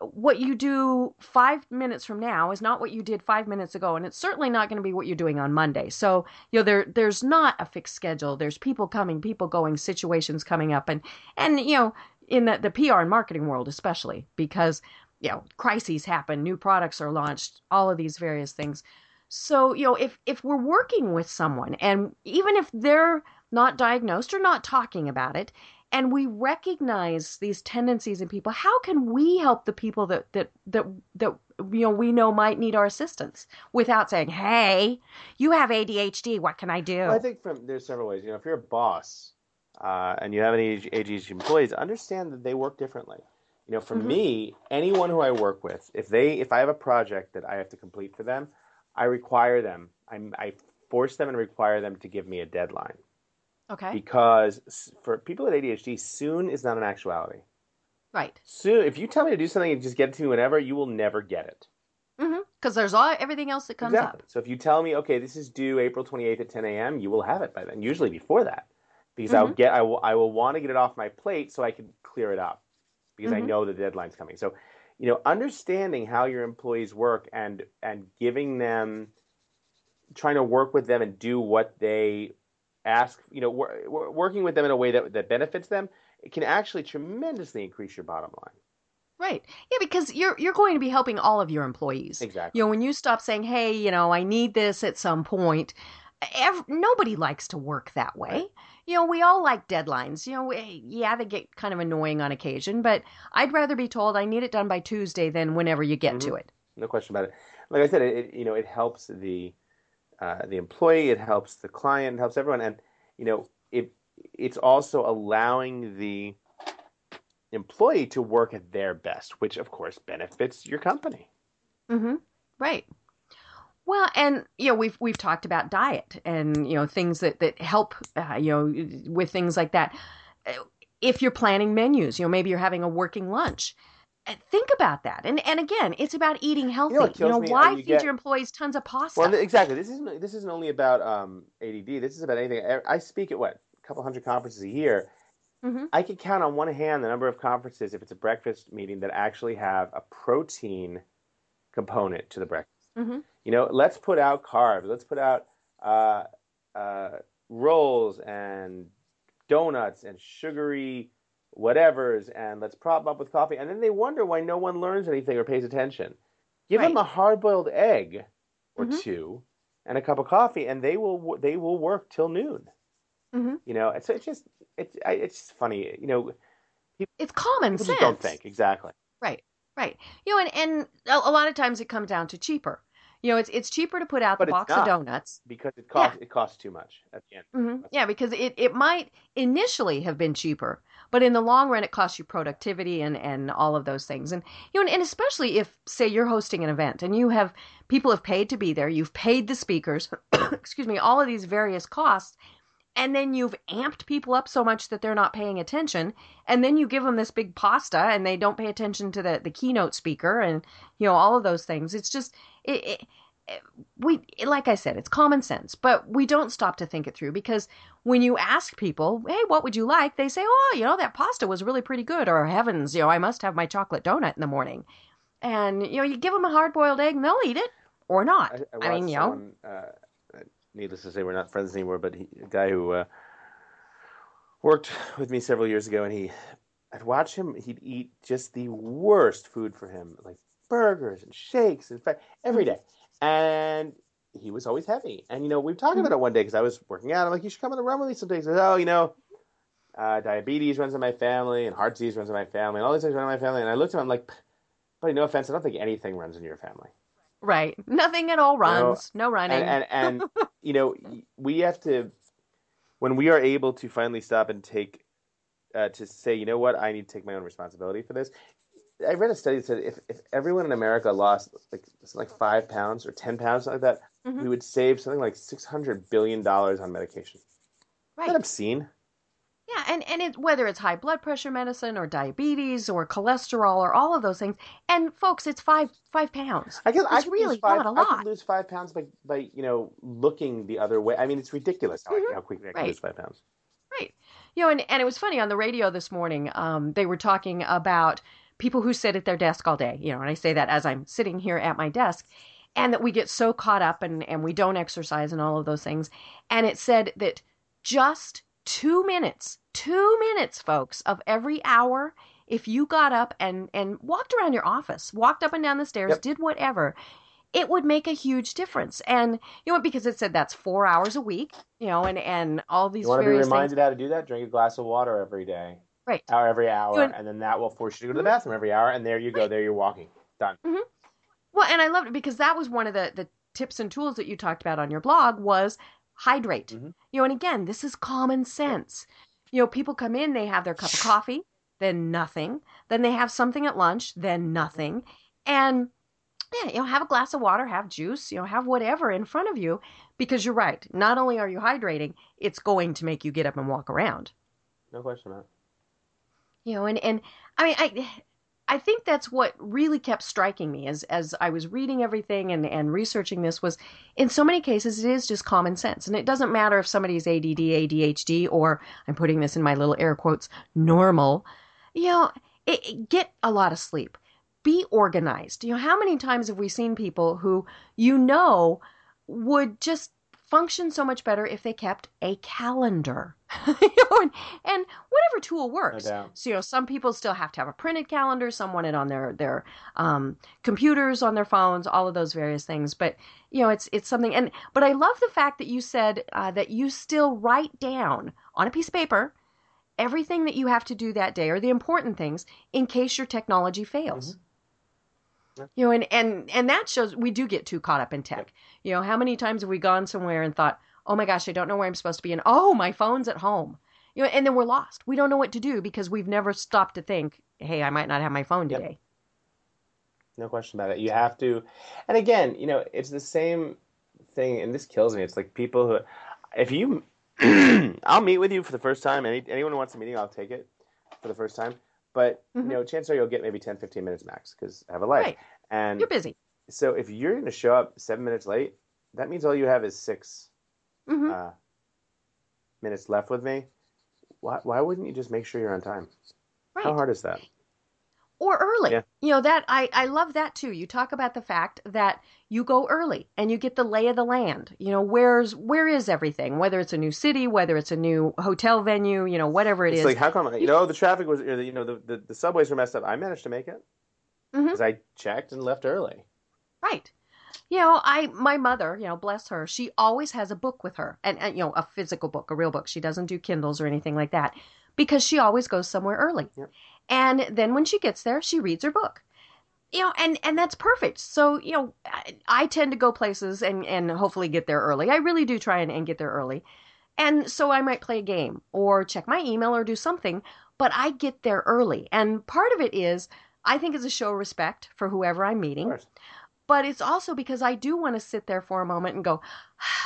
what you do five minutes from now is not what you did five minutes ago and it's certainly not going to be what you're doing on monday. So you know there there's not a fixed schedule. There's people coming people going situations coming up. And and you know in the, the pr and marketing world especially because you know crises happen new products are launched all of these various things so you know if if we're working with someone and even if they're not diagnosed or not talking about it and we recognize these tendencies in people how can we help the people that that that that you know we know might need our assistance without saying hey you have adhd what can i do Well, I think from there's several ways. You know, if you're a boss uh, and you have any ADHD employees, understand that they work differently. You know, for Mhm. me, anyone who I work with, if they if I have a project that I have to complete for them, I require them. I'm, I force them and require them to give me a deadline okay because for people with ADHD, soon is not an actuality. right Soon, if you tell me to do something and just get it to me whenever, you will never get it. Mm-hmm. Because there's all everything else that comes exactly. up So if you tell me, okay, this is due April 28th at 10 a.m., you will have it by then. Usually before that, because I'll Mhm. get, I will, I will want to get it off my plate so I can clear it up, because I Mhm. know the deadline's coming. So, you know, understanding how your employees work and and giving them, trying to work with them and do what they ask, you know, wor- working with them in a way that that benefits them, it can actually tremendously increase your bottom line. right yeah because you're you're going to be helping all of your employees Exactly. you know when you stop saying hey you know i need this at some point ev- nobody likes to work that way you know we all like deadlines you know we- yeah they get kind of annoying on occasion but i'd rather be told i need it done by tuesday than whenever you get to it No question about it. Like I said, it, it you know it helps the uh, the employee, it helps the client, it helps everyone, and you know it it's also allowing the employee to work at their best, which of course benefits your company. Mm-hmm. Right. Well, and you know we've we've talked about diet and you know things that that help uh, you know with things like that. Uh, If you're planning menus, you know maybe you're having a working lunch. uh, Think about that, and and again, it's about eating healthy. You know, me? Uh, why you feed get- your employees tons of pasta? Well, exactly. This isn't this isn't only about um, ADD. This is about anything. I speak at what a couple hundred conferences a year. Mhm. I can count on one hand the number of conferences if it's a breakfast meeting that actually have a protein component to the breakfast. Mhm. You know, let's put out carbs. Let's put out uh, uh, rolls and donuts and sugary whatevers, and let's prop 'em up with coffee. And then they wonder why no one learns anything or pays attention. Give them a hard-boiled egg or Mhm. two and a cup of coffee, and they will they will work till noon. Mhm. You know, so it's just it's it's just funny. You know, It's common sense. don't think exactly. Right, right. You know, and, and a lot of times it comes down to cheaper. You know, it's it's cheaper to put out But the box of donuts. because it costs it costs too much at the end. hmm Yeah, because it, it might initially have been cheaper, but in the long run, it costs you productivity and, and all of those things. And you know, and especially if, say, you're hosting an event and you have people have paid to be there, you've paid the speakers, excuse me, all of these various costs, and then you've amped people up so much that they're not paying attention, and then you give them this big pasta and they don't pay attention to the the keynote speaker and you know all of those things. It's just it, it we like I said, it's common sense, but we don't stop to think it through because when you ask people, "Hey, what would you like?" they say, "Oh, you know, that pasta was really pretty good," or "Heavens, you know, I must have my chocolate donut in the morning." And you know, you give them a hard-boiled egg, and they'll eat it or not. I, I, I, mean, you know, uh, needless to say, we're not friends anymore. But he, a guy who uh, worked with me several years ago, and he, I'd watch him. He'd eat just the worst food for him, like burgers and shakes and fa- every day, and he was always heavy. And you know, we talked about it one day because I was working out. I'm like, you should come on the run with me someday. He says, oh, you know. Uh, diabetes runs in my family, and heart disease runs in my family, and all these things run in my family. And I looked at him, I'm like, buddy, no offense, I don't think anything runs in your family. right? Nothing at all runs, no running. and and, and you know we have to when we are able to finally stop and take uh, to say you know what i need to take my own responsibility for this i read a study that said if, if everyone in america lost like like five pounds or ten pounds something like that Mhm. we would save something like 600 billion dollars on medication right. Isn't that obscene Yeah, and and it, whether it's high blood pressure medicine or diabetes or cholesterol or all of those things, and folks, it's five five pounds. I guess I could really lose five. not a I lot. could lose five pounds by, by you know looking the other way. I mean, it's ridiculous how, Mhm. how quickly I can Right. lose five pounds. Right. You know, and, and it was funny on the radio this morning. Um, they were talking about people who sit at their desk all day. You know, and I say that as I'm sitting here at my desk, and that we get so caught up and and we don't exercise and all of those things. And it said that just two minutes, two minutes, folks, of every hour, if you got up and and walked around your office, walked up and down the stairs, Yep. did whatever. It would make a huge difference, and you know because it said that's four hours a week, you know, and and all these You want to be various things. reminded how to do that? Drink a glass of water every day. Right. Hour every hour, and- and then that will force you to go to the bathroom every hour, and there you go. There you're walking. Done. Well, and I loved it because that was one of the the tips and tools that you talked about on your blog was hydrate. Mhm. You know, and again, this is common sense. You know, people come in, they have their cup of coffee, then nothing, then they have something at lunch, then nothing, and yeah, you know, have a glass of water, have juice, you know, have whatever in front of you because you're right. Not only are you hydrating, it's going to make you get up and walk around. No question about it. You know and and i mean i i think that's what really kept striking me as as i was reading everything and and researching this was in so many cases it is just common sense. And it doesn't matter if somebody's add adhd or i'm putting this in my little air quotes normal you know it, it- get a lot of sleep. Be organized. You know how many times have we seen people who you know would just function so much better if they kept a calendar you know, and, and whatever tool works doubt. so you know some people still have to have a printed calendar some want it on their their um, computers on their phones all of those various things but you know it's it's something and but i love the fact that you said uh, that you still write down on a piece of paper everything that you have to do that day or the important things in case your technology fails Yeah. You know and and and that shows we do get too caught up in tech you know how many times have we gone somewhere and thought oh my gosh i don't know where i'm supposed to be and oh my phone's at home you know and then we're lost we don't know what to do because we've never stopped to think hey i might not have my phone Yep. today No question about it. You have to, and again, you know, it's the same thing, and this kills me. It's like people who, if you, I'll meet with you for the first time. Any anyone who wants a meeting, I'll take it for the first time. But Mhm. you know, chances are you'll get maybe 10, 15 minutes max because I have a life. Right. And you're busy so if you're going to show up seven minutes late, that means all you have is 6 hmm uh, minutes left with me. Why, why wouldn't you just make sure you're on time? right How hard is that? Or early. Yeah. You know that I I love that too. You talk about the fact that you go early and you get the lay of the land. You know, where's where is everything? Whether it's a new city, whether it's a new hotel venue, you know, whatever it it's is. like how come you know the traffic was you know the, the, the subways were messed up. I managed to make it mm-hmm. because I checked and left early. right. you know, I my mother, you know, bless her, she always has a book with her, and, and you know, a physical book, a real book. She doesn't do Kindles or anything like that because she always goes somewhere early. Yep. And then when she gets there, she reads her book. You know, and and that's perfect. So you know, I, I tend to go places and and hopefully get there early. I really do try and, and get there early. And so I might play a game or check my email or do something, but I get there early. And part of it is I think it's a show of respect for whoever I'm meeting but it's also because I do want to sit there for a moment and go, ah,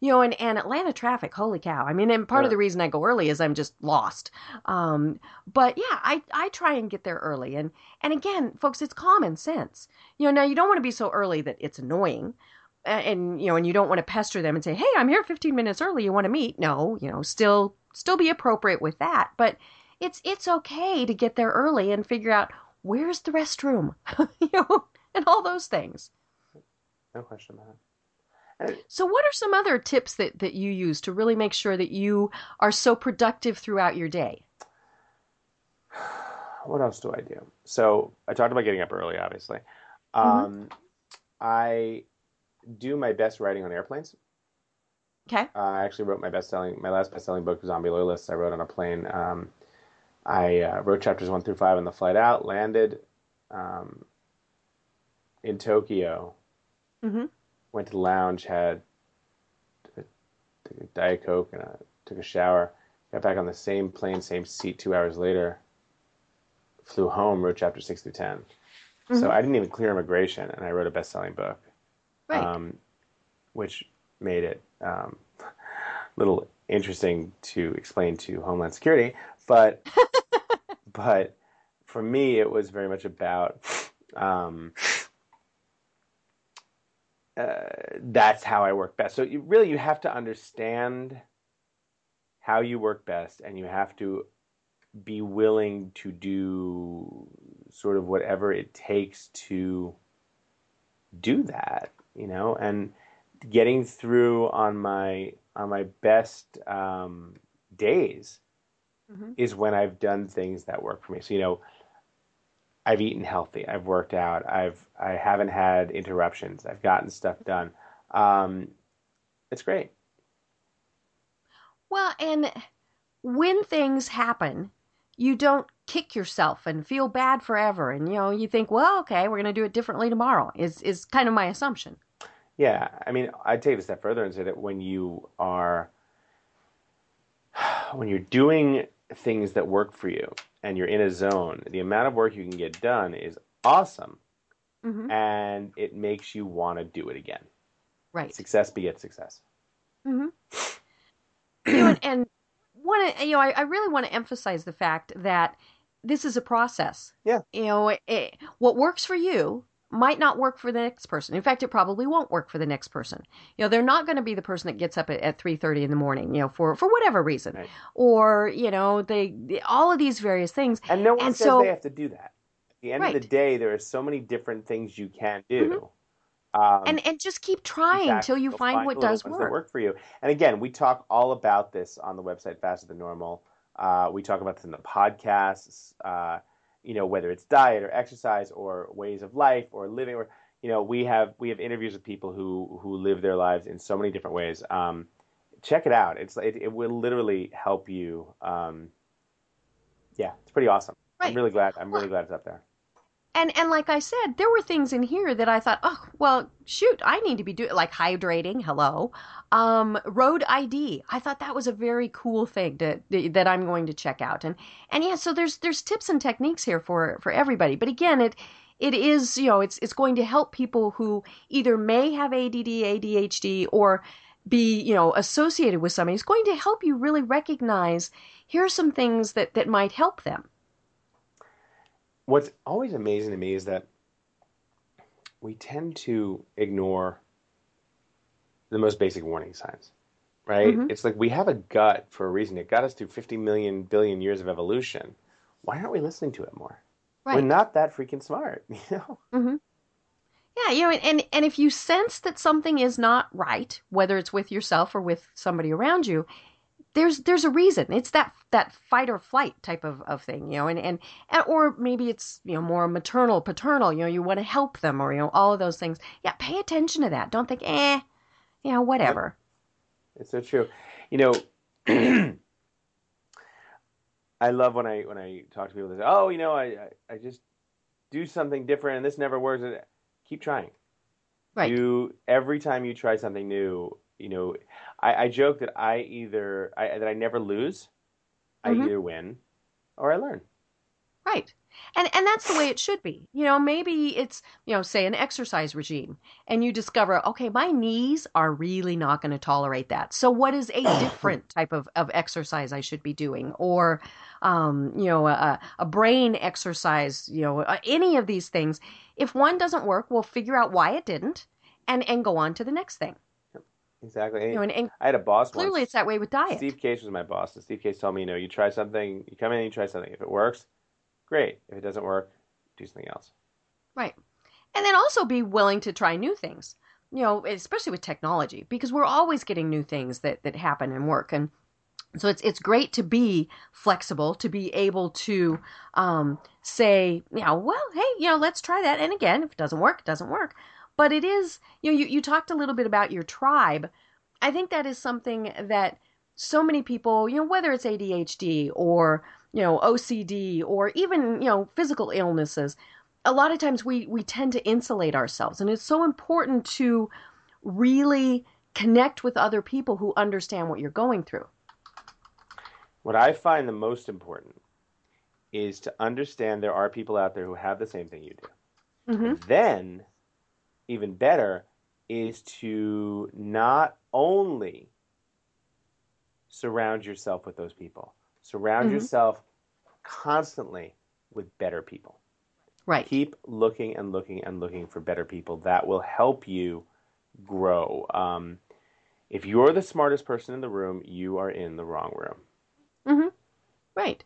you know, and, and Atlanta traffic, holy cow. I mean, and part of the reason I go early is I'm just lost. Um, but yeah, I, I try and get there early. And, and again, folks, it's common sense. You know, now you don't want to be so early that it's annoying. a- And, you know, and you don't want to pester them and say, hey, I'm here 15 minutes early. You want to meet? No, you know, still, still be appropriate with that. But it's, it's okay to get there early and figure out where's the restroom, you know, and all those things. No question about it. So, what are some other tips that, that you use to really make sure that you are so productive throughout your day? what else do I do? So I talked about getting up early, obviously. Mm-hmm. Um, I do my best writing on airplanes. Okay. Uh, I actually wrote my best selling, my last best selling book, Zombie Loyalists. I wrote on a plane. Um, I uh, wrote chapters one through five on the flight out. Landed um, in Tokyo. Mhm. Went to the lounge, had a, took a diet coke, and a, took a shower. Got back on the same plane, same seat. Two hours later, flew home. Wrote chapter six through 10 So Mhm. I didn't even clear immigration, and I wrote a best selling book Right. um, which made it um, a little interesting to explain to Homeland Security. But but for me, it was very much about um, uh, that's how I work best. So you really you have to understand how you work best, and you have to be willing to do sort of whatever it takes to do that you know and getting through on my on my best um, days Mhm. is when I've done things that work for me. So you know, I've eaten healthy, I've worked out, I've I haven't had interruptions, I've gotten stuff done. Um, it's great. Well, and when things happen, you don't kick yourself and feel bad forever. And, you know, you think, well, okay, we're going to do it differently tomorrow, is, is kind of my assumption. Yeah, I mean, I'd take it a step further and say that when you are when you're doing things that work for you and you're in a zone, the amount of work you can get done is awesome, hmm and it makes you want to do it again. Right. Success begets success. hmm you know, and, to, you know, I, I really want to emphasize the fact that this is a process. Yeah. You know, it, what works for you might not work for the next person. In fact, it probably won't work for the next person. You know, they're not going to be the person that gets up at, at 3:30 in the morning, you know, for for whatever reason. Right. Or, you know, they all of these various things. And no one And says so- they have to do that. At the end of the day, there are so many different things you can do. Um, And and just keep trying Exactly. until you You'll find what does work. work for you. And again, we talk all about this on the website Faster Than Normal. Uh, we talk about this in the podcasts. Uh, you know, whether it's diet or exercise or ways of life or living, or you know, we have we have interviews with people who who live their lives in so many different ways. Um, check it out. It's it, it will literally help you. Um, yeah, it's pretty awesome. I'm really glad. I'm really glad it's up there. And and like I said, there were things in here that I thought, oh well, shoot, I need to be doing like hydrating. Hello, um, road ID. I thought that was a very cool thing to, that I'm going to check out. And and yeah, so there's there's tips and techniques here for for everybody. But again, it it is you know it's it's going to help people who either may have ADD, ADHD, or be you know associated with somebody. It's going to help you really recognize here are some things that that might help them. What's always amazing to me is that we tend to ignore the most basic warning signs, right? Mhm. It's like we have a gut for a reason. It got us through 50 million billion years of evolution. Why aren't we listening to it more? We're not that freaking smart, you know? hmm Yeah, you know, and and if you sense that something is not right, whether it's with yourself or with somebody around you, there's there's a reason. It's that that fight or flight type of, of thing, you know, and, and, and or maybe it's you know more maternal, paternal. You know, you want to help them, or you know, all of those things. Yeah, pay attention to that. Don't think, eh, you know, whatever. It's so true. You know, I love when I when I talk to people that say, "Oh, you know, I I, I just do something different and this never works." Keep trying. Right. You every time you try something new, you know, I, I joke that I either I, that I never lose, Mhm. I either win, or I learn. Right. And and that's the way it should be. You know, maybe it's, you know, say an exercise regime and you discover, okay, my knees are really not going to tolerate that. So what is a different type of, of exercise I should be doing? Or um, you know, a, a brain exercise, you know, uh, any of these things. If one doesn't work, we'll figure out why it didn't and and go on to the next thing. Exactly. You know, and, and I had a boss clearly once. it's that way with diet. Steve Case was my boss, and Steve Case told me, you know, you try something, you come in and you try something. If it works, great. If it doesn't work, do something else. Right. And then also be willing to try new things, you know, especially with technology, because we're always getting new things that, that happen and work. And so it's it's great to be flexible, to be able to um, say, you know, well, hey, you know, let's try that. And again, if it doesn't work, it doesn't work. But it is, you know, you, you talked a little bit about your tribe. I think that is something that so many people, you know, whether it's ADHD or, you know, OCD or even, you know, physical illnesses, a lot of times we we tend to insulate ourselves and it's so important to really connect with other people who understand what you're going through What I find the most important is to understand there are people out there who have the same thing you do. Mm-hmm. Then, even better, is to not only surround yourself with those people, surround Mhm. yourself constantly with better people. right Keep looking and looking and looking for better people that will help you grow. Um, if you're the smartest person in the room, you are in the wrong room. hmm right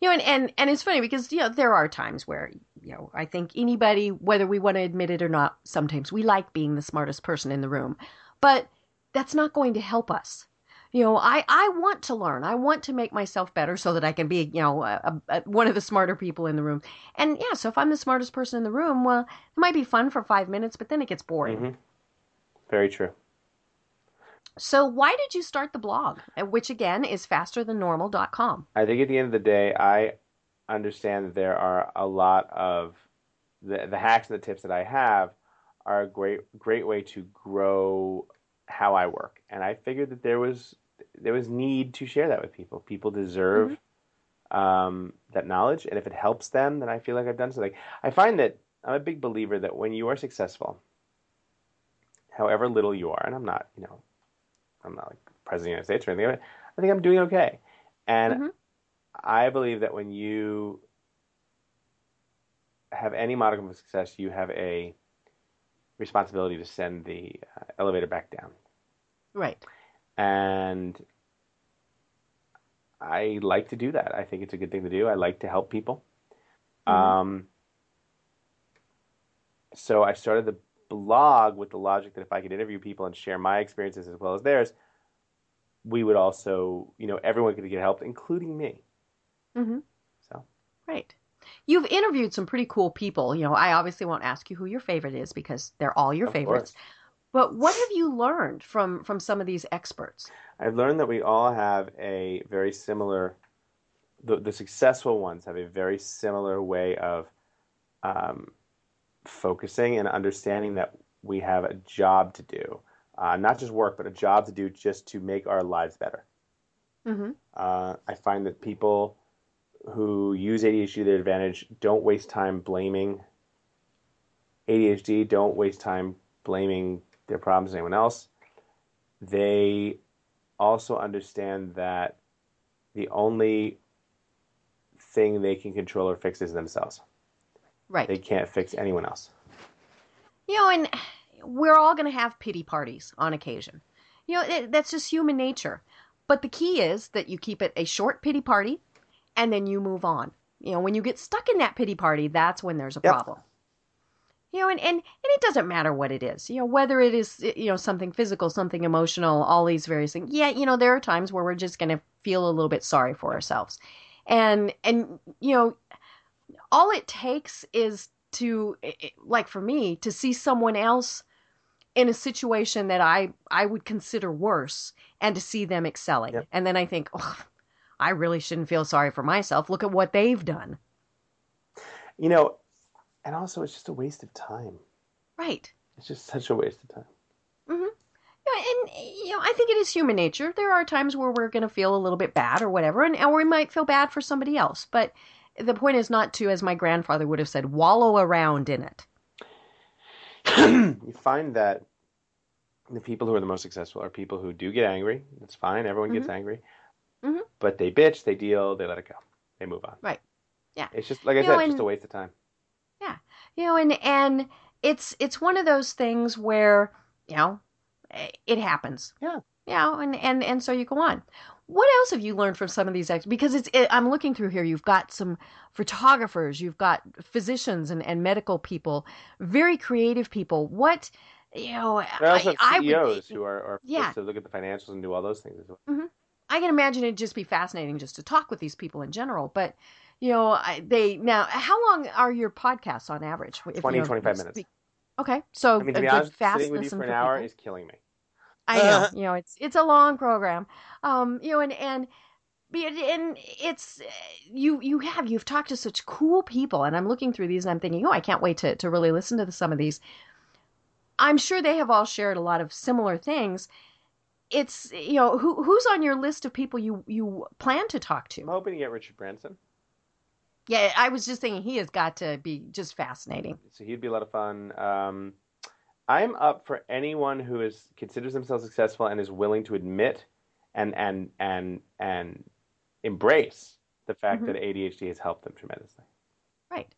you know and, and and it's funny because you know there are times where you know i think anybody whether we want to admit it or not sometimes we like being the smartest person in the room but that's not going to help us. You know i i want to learn. I want to make myself better so that i can be you know a, a, one of the smarter people in the room. And yeah so if i'm the smartest person in the room well it might be fun for five minutes but then it gets boring. Mhm. Very true. so why did you start the blog which again is fasterthannormal.com I think at the end of the day, I understand that there are a lot of the the hacks and the tips that I have are a great great way to grow how I work, and I figured that there was there was need to share that with people. People deserve um, that knowledge, and if it helps them, then I feel like I've done something. I find that I'm a big believer that when you are successful, however little you are, and I'm not, you know, I'm not like president of the United States or anything. I think I'm doing okay, and Mhm. I believe that when you have any modicum of success, you have a responsibility to send the uh, elevator back down. right And I like to do that. I think it's a good thing to do. I like to help people. Mhm. Um, so I started the blog with the logic that if I could interview people and share my experiences as well as theirs, we would also, you know, everyone could get helped, including me. Hmm So Right. You've interviewed some pretty cool people. You know, I obviously won't ask you who your favorite is because they're all your Of favorites. But what have you learned from from some of these experts? I've learned that we all have a very similar, the, the successful ones have a very similar way of um, focusing and understanding that we have a job to do. Uh, not just work, but a job to do just to make our lives better. hmm Uh, I find that people who use ADHD to their advantage don't waste time blaming ADHD, don't waste time blaming their problems on anyone else. They also understand that the only thing they can control or fix is themselves. Right. They can't fix anyone else. You know, and we're all going to have pity parties on occasion. You know, it, that's just human nature. But the key is that you keep it a short pity party and then you move on. You know, when you get stuck in that pity party, that's when there's a Yep. problem. You know, and, and, and it doesn't matter what it is, you know, whether it is, you know, something physical, something emotional, all these various things. Yeah, you know, there are times where we're just going to feel a little bit sorry for ourselves. And, and, you know, all it takes is to, like for me, to see someone else in a situation that I, I would consider worse and to see them excelling. Yep. And then I think, oh, I really shouldn't feel sorry for myself. Look at what they've done. You know, and also it's just a waste of time. Right. It's just such a waste of time. Mm-hmm. Yeah, and you know, I think it is human nature. There are times where we're going to feel a little bit bad or whatever, and or we might feel bad for somebody else. But the point is not to, as my grandfather would have said, wallow around in it. you find that the people who are the most successful are people who do get angry. That's fine. Everyone gets Mhm. angry. Mhm. But they bitch, they deal, they let it go. They move on. Right. Yeah. It's just like I You said, know, it's just a waste of time. Yeah. You know, and and it's it's one of those things where you know eh, it happens. Yeah. You know, and and and so you go on. What else have you learned from some of these ex? Because it's it, I'm looking through here. You've got some photographers, you've got physicians and and medical people, very creative people. What you know, There are also I, I would- CEOs who are, are Yeah. to look at the financials and do all those things as well. I can imagine it'd just be fascinating just to talk with these people in general. But you know, I, they now how long are your podcasts on average? If, 20, you know, 25 you minutes. Okay, so I mean, to a be good honest, fast sitting with you for an hour people. is killing me. I know, you know, it's it's a long program, um, you know, and and and it's you you have you've talked to such cool people, and I'm looking through these and I'm thinking, oh, I can't wait to to really listen to the, some of these. I'm sure they have all shared a lot of similar things. It's you know who who's on your list of people you you plan to talk to. I'm hoping to get Richard Branson. Yeah, I was just thinking he has got to be just fascinating. So he'd be a lot of fun. Um, I'm up for anyone who is considers themselves successful and is willing to admit and and and and embrace the fact Mhm. that ADHD has helped them tremendously. Right.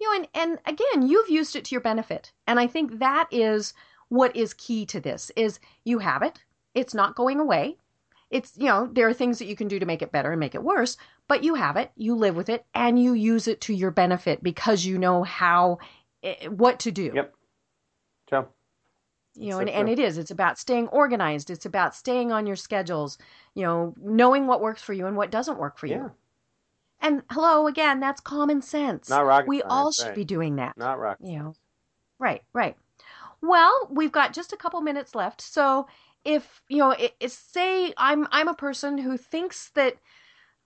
You know, and, and again, you've used it to your benefit. And I think that is what is key to this is you have it. It's not going away. It's, you know, there are things that you can do to make it better and make it worse, but you have it, you live with it, and you use it to your benefit because you know how, eh, what to do. Yep. Joe. You know, So and, and it is. It's about staying organized. It's about staying on your schedules, you know, knowing what works for you and what doesn't work for you. Yeah. And hello, again, that's common sense. Not rocket we science, all should right. be doing that. Not rock. you know right right well we've got just a couple minutes left so if you know it, it, say i'm i'm a person who thinks that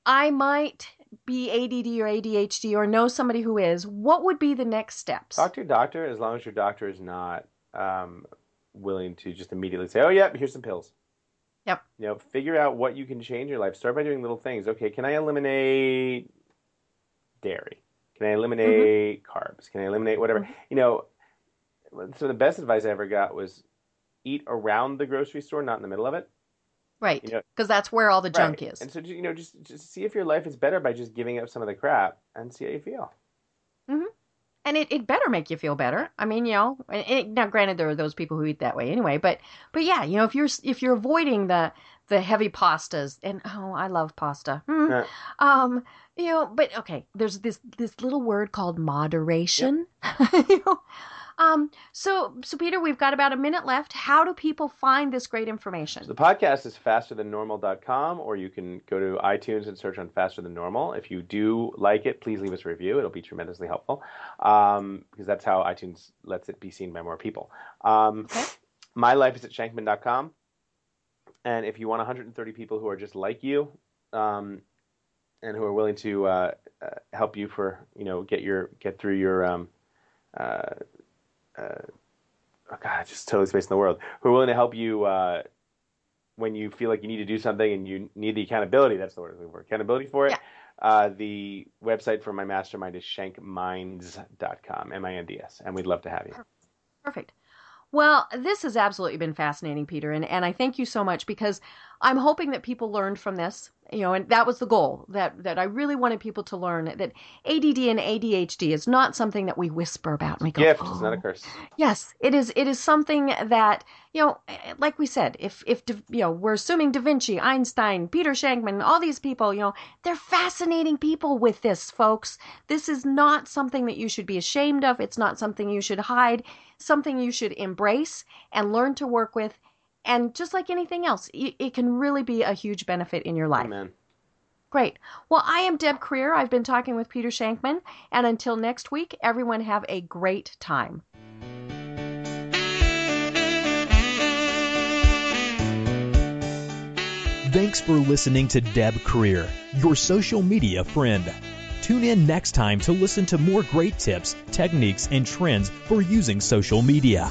i might be add or adhd or know somebody who is what would be the next steps Talk to your doctor as long as your doctor is not um, willing to just immediately say, "Oh, yeah, here's some pills." Yep. You know, figure out what you can change in your life. Start by doing little things. Okay, can I eliminate dairy? Can I eliminate carbs? Can I eliminate whatever? Mhm. You know, some of the best advice I ever got was eat around the grocery store, not in the middle of it. right you know- because that's where all the junk is And so, you know, just just see if your life is better by just giving up some of the crap and see how you feel. Mm-hmm. and it, it better make you feel better i mean you know it, now granted there are those people who eat that way anyway but but yeah you know if you're if you're avoiding the the heavy pastas and oh i love pasta Hmm. Yeah. um you know but okay there's this this little word called moderation You know? Um so so peter we've got about a minute left how do people find this great information So the podcast is fasterthannormal.com, or you can go to iTunes and search on Faster Than Normal. If you do like it, please leave us a review. It'll be tremendously helpful um, because that's how iTunes lets it be seen by more people. Um, Okay. My life is at shankman.com. And if you want 130 people who are just like you um, and who are willing to uh, uh, help you for, you know, get your get through your um, uh, uh, oh god, just totally space in the world. Who are willing to help you uh, when you feel like you need to do something and you need the accountability. That's the word for. Accountability for it. Yeah. Uh, the website for my mastermind is shankminds.com, M-I-N-D-S, and we'd love to have you. Perfect. Well, this has absolutely been fascinating, Peter, and, and I thank you so much because I'm hoping that people learned from this, you know, and that was the goal that that I really wanted people to learn that ADD and ADHD is not something that we whisper about and we go, Gift, oh. it's not a oh. curse. Yes, it is. It is something that you know, like we said, if if you know, we're assuming Da Vinci, Einstein, Peter Shankman, all these people, you know, they're fascinating people with this, folks. This is not something that you should be ashamed of. It's not something you should hide. Something you should embrace and learn to work with and just like anything else, it, can really be a huge benefit in your life. Amen. Great. Well, I am Deb Krier. I've been talking with Peter Shankman. And until next week, everyone have a great time. Thanks for listening to Deb Krier, your social media friend. Tune in next time to listen to more great tips, techniques, and trends for using social media.